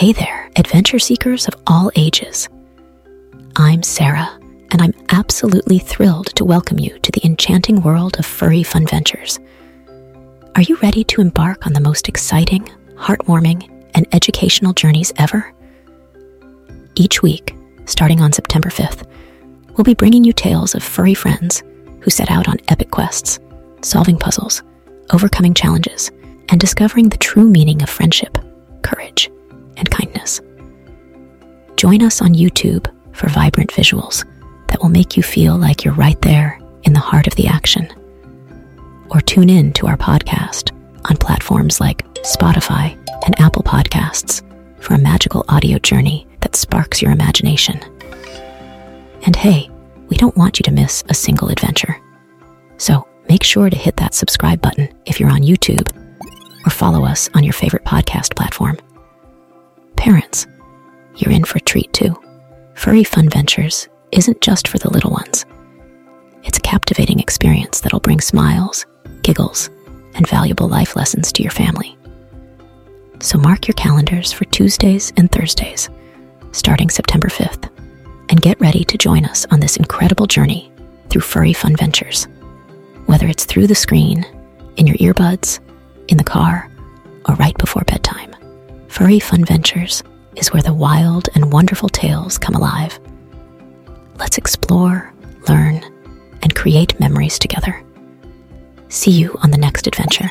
Hey there, adventure seekers of all ages. I'm Sarah, and I'm absolutely thrilled to welcome you to the enchanting world of Furry Funventures. Are you ready to embark on the most exciting, heartwarming, and educational journeys ever? Each week, starting on September 5th, we'll be bringing you tales of furry friends who set out on epic quests, solving puzzles, overcoming challenges, and discovering the true meaning of friendship, courage. Join us on YouTube for vibrant visuals that will make you feel like you're right there in the heart of the action. Or tune in to our podcast on platforms like Spotify and Apple Podcasts for a magical audio journey that sparks your imagination. And hey, we don't want you to miss a single adventure. So make sure to hit that subscribe button if you're on YouTube or follow us on your favorite podcast platform. Parents, you're in for a treat too. Furry Funventures isn't just for the little ones. It's a captivating experience that'll bring smiles, giggles, and valuable life lessons to your family. So mark your calendars for Tuesdays and Thursdays, starting September 5th, and get ready to join us on this incredible journey through Furry Funventures. Whether it's through the screen, in your earbuds, in the car, or right before bedtime, Furry Funventures is where the wild and wonderful tales come alive. Let's explore, learn, and create memories together. See you on the next adventure.